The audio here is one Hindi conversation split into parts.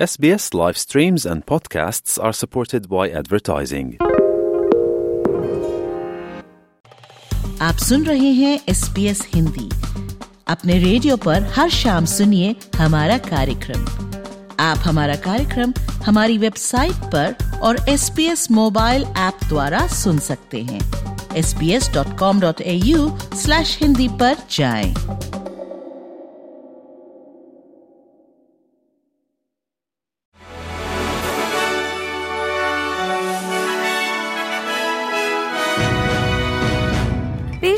SBS live streams and podcasts are supported by advertising. आप सुन रहे हैं एस पी एस हिंदी अपने रेडियो पर हर शाम सुनिए हमारा कार्यक्रम आप हमारा कार्यक्रम हमारी वेबसाइट पर और S P S mobile app द्वारा सुन सकते हैं S P S dot com dot sbs.com.au slash Hindi पर जाएँ।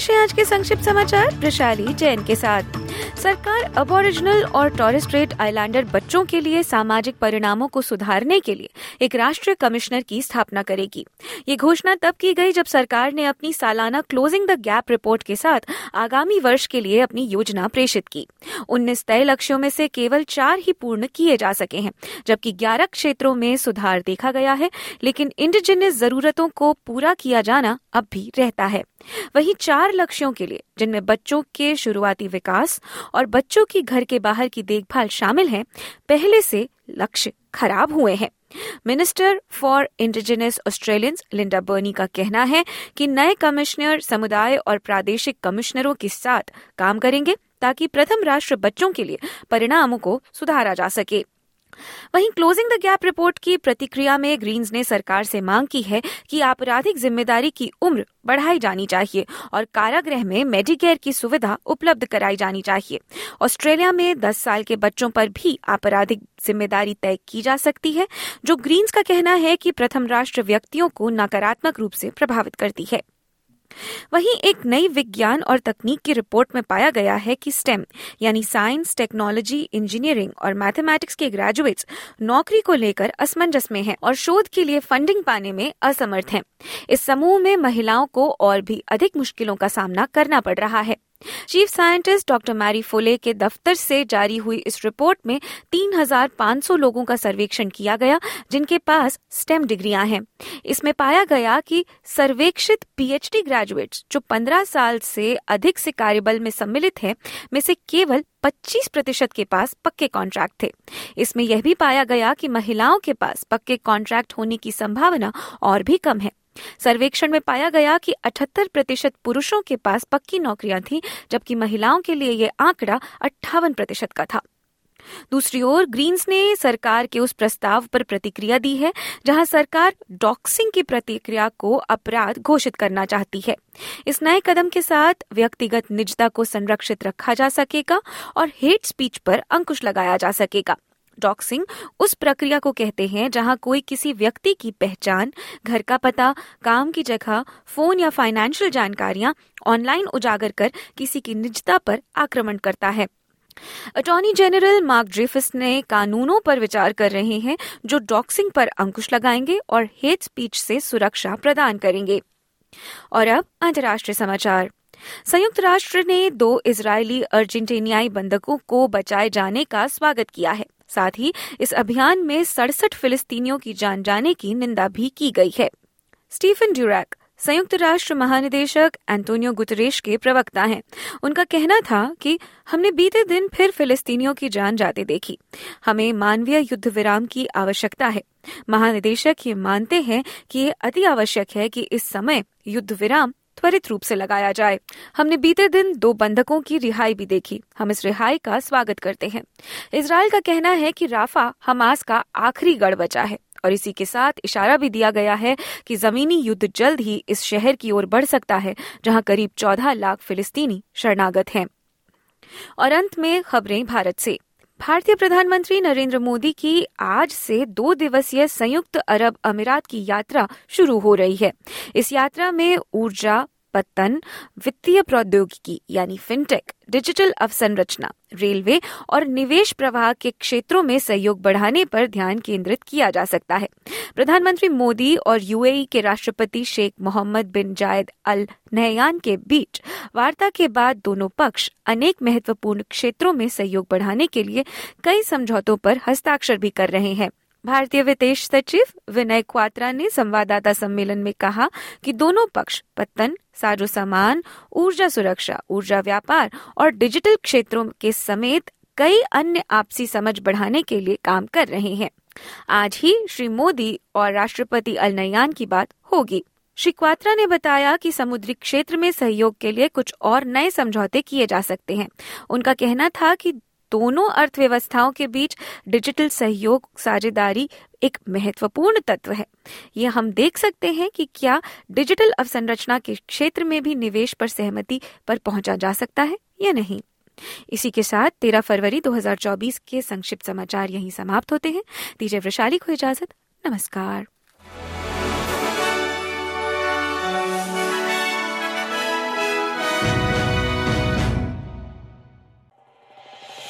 पेश है आज के संक्षिप्त समाचार, प्रशाली जैन के साथ। सरकार अबोरिजिनल और टॉरेस स्ट्रेट आइलैंडर बच्चों के लिए सामाजिक परिणामों को सुधारने के लिए एक राष्ट्रीय कमिश्नर की स्थापना करेगी। ये घोषणा तब की गई जब सरकार ने अपनी सालाना क्लोजिंग द गैप रिपोर्ट के साथ आगामी वर्ष के लिए अपनी योजना प्रेषित की। उन्नीस तय लक्ष्यों में से केवल चार ही पूर्ण किए जा सके हैं, जबकि ग्यारह क्षेत्रों में सुधार देखा गया है, लेकिन इंडिजिनियस जरूरतों को पूरा किया जाना अब भी रहता है। वहीं चार लक्ष्यों के लिए, जिनमें बच्चों के शुरुआती विकास और बच्चों की घर के बाहर की देखभाल शामिल है, पहले से लक्ष्य खराब हुए हैं। Minister for indigenous Australians Linda Burney का कहना है कि नए कमिश्नर समुदाय और प्रादेशिक कमिश्नरों के साथ काम करेंगे ताकि प्रथम राष्ट्र बच्चों के लिए परिणामों को सुधारा जा सके। वहीं क्लोजिंग द गैप रिपोर्ट की प्रतिक्रिया में ग्रीन्स ने सरकार से मांग की है कि आपराधिक ज़िम्मेदारी की उम्र बढ़ाई जानी चाहिए और कारागृह में मेडिकेयर की सुविधा उपलब्ध कराई जानी चाहिए। ऑस्ट्रेलिया में 10 साल के बच्चों पर भी आपराधिक ज़िम्मेदारी तय की जा सकती है, जो ग्रीन्स का कहना है कि प्रथम राष्ट्र व्यक्तियों को नकारात्मक रूप से प्रभावित करती है। वहीं एक नई विज्ञान और तकनीक की रिपोर्ट में पाया गया है कि स्टेम, यानी साइंस, टेक्नोलॉजी, इंजीनियरिंग और मैथमेटिक्स के ग्रेजुएट्स नौकरी को लेकर असमंजस में हैं और शोध के लिए फंडिंग पाने में असमर्थ हैं। इस समूह में महिलाओं को और भी अधिक मुश्किलों का सामना करना पड़ रहा है। Chief scientist doctor Mary Foley के दफ्तर से जारी हुई इस रिपोर्ट में 3,500 लोगों का सर्वेक्षण किया गया जिनके पास स्टेम डिग्रियाँ हैं। इसमें पाया गया कि सर्वेक्षित पीएचडी ग्रेजुएट्स जो 15 साल से अधिक से कार्यबल में सम्मिलित हैं में से केवल 25 प्रतिशत के पास पक्के कॉन्ट्रैक्ट थे। इसमें यह भी पाया गया कि महिलाओं के पास पक्के कॉन्ट्रैक्ट होने की संभावना और भी कम है। सर्वेक्षण में पाया गया कि 78 प्रतिशत पुरुषों के पास पक्की नौकरियाँ थीं, जबकि महिलाओं के लिए यह आंकड़ा अट्ठावन प्रतिशत का था। दूसरी ओर ग्रीन्स ने सरकार के उस प्रस्ताव पर प्रतिक्रिया दी है, जहाँ सरकार डॉक्सिंग की प्रतिक्रिया को अपराध घोषित करना चाहती है। इस नए कदम के साथ व्यक्तिगत निजता को संरक्षित रखा जा सकेगा और हेट स्पीच पर अंकुश लगाया जा सकेगा। डॉक्सिंग उस प्रक्रिया को कहते हैं जहाँ कोई किसी व्यक्ति की पहचान, घर का पता, काम की जगह, फ़ोन या फाइनेंशियल जानकारियाँ ऑनलाइन उजागर कर किसी की निजता पर आक्रमण करता है। अटॉर्नी जनरल मार्क ड्रेफिस ने कानूनों पर विचार कर रहे हैं जो डॉक्सिंग पर अंकुश लगाएँगे और हेट स्पीच से सुरक्षा प्रदान करेंगे। और अब अंतर्राष्ट्रीय समाचार। संयुक्त राष्ट्र ने दो इजरायली अर्जेंटीनियाई बंधकों को बचाए जाने का स्वागत किया है। साथ ही इस अभियान में सड़सठ फिलिस्तीनियों की जान जाने की निंदा भी की गई है। स्टीफन ड्यूरैक, संयुक्त राष्ट्र महानिदेशक एंटोनियो गुतरेश के प्रवक्ता हैं। उनका कहना था कि हमने बीते दिन फिर फिलिस्तीनियों की जान जाते देखी। हमें मानवीय युद्ध विराम की आवश्यकता है। महानिदेशक ये मानते हैं कि ये अति आवश्यक है कि इस समय युद्ध विराम त्वरित रूप से लगाया जाए। हमने बीते दिन दो बंधकों की रिहाई भी देखी। हम इस रिहाई का स्वागत करते हैं। इसराइल का कहना है कि राफा हमास का आखिरी गढ़ बचा है और इसी के साथ इशारा भी दिया गया है कि जमीनी युद्ध जल्द ही इस शहर की ओर बढ़ सकता है, जहाँ करीब चौदह लाख फिलिस्तीनी शरणागत हैं। और अंत में खबरें भारत से। भारतीय प्रधानमंत्री नरेंद्र मोदी की आज से दो दिवसीय संयुक्त अरब अमीरात की यात्रा शुरू हो रही है। इस यात्रा में ऊर्जा पत्तन, वित्तीय प्रौद्योगिकी, यानी फिनटेक डिजिटल अवसंरचना रेलवे और निवेश प्रवाह के क्षेत्रों में सहयोग बढ़ाने पर ध्यान केंद्रित किया जा सकता है। प्रधानमंत्री मोदी और यूएई के राष्ट्रपति Sheikh Mohamed bin Zayed Al Nahyan के बीच वार्ता के बाद दोनों पक्ष अनेक महत्वपूर्ण क्षेत्रों में सहयोग बढ़ाने के लिए कई समझौतों पर हस्ताक्षर भी कर रहे हैं। भारतीय विदेश सचिव विनय क्वात्रा ने संवाददाता सम्मेलन में कहा कि दोनों पक्ष, पत्तन, साजो सामान, ऊर्जा सुरक्षा, ऊर्जा व्यापार और डिजिटल क्षेत्रों के समेत कई अन्य आपसी समझ बढ़ाने के लिए काम कर रहे हैं। आज ही श्री मोदी और राष्ट्रपति अल नयान की बात होगी। श्री क्वात्रा ने बताया कि समुद्री क्षेत्र में सहयोग के लिए कुछ और नए समझौते किए जा सकते हैं। उनका कहना था कि दोनों अर्थव्यवस्थाओं के बीच डिजिटल सहयोग साझेदारी एक महत्वपूर्ण तत्व है। ये हम देख सकते हैं कि क्या डिजिटल अवसंरचना के क्षेत्र में भी निवेश पर सहमति पर पहुँचा जा सकता है या नहीं। इसी के साथ 13 फरवरी 2024 के संक्षिप्त समाचार यहीं समाप्त होते हैं। दीजिए वैशाली को इजाज़त नमस्कार।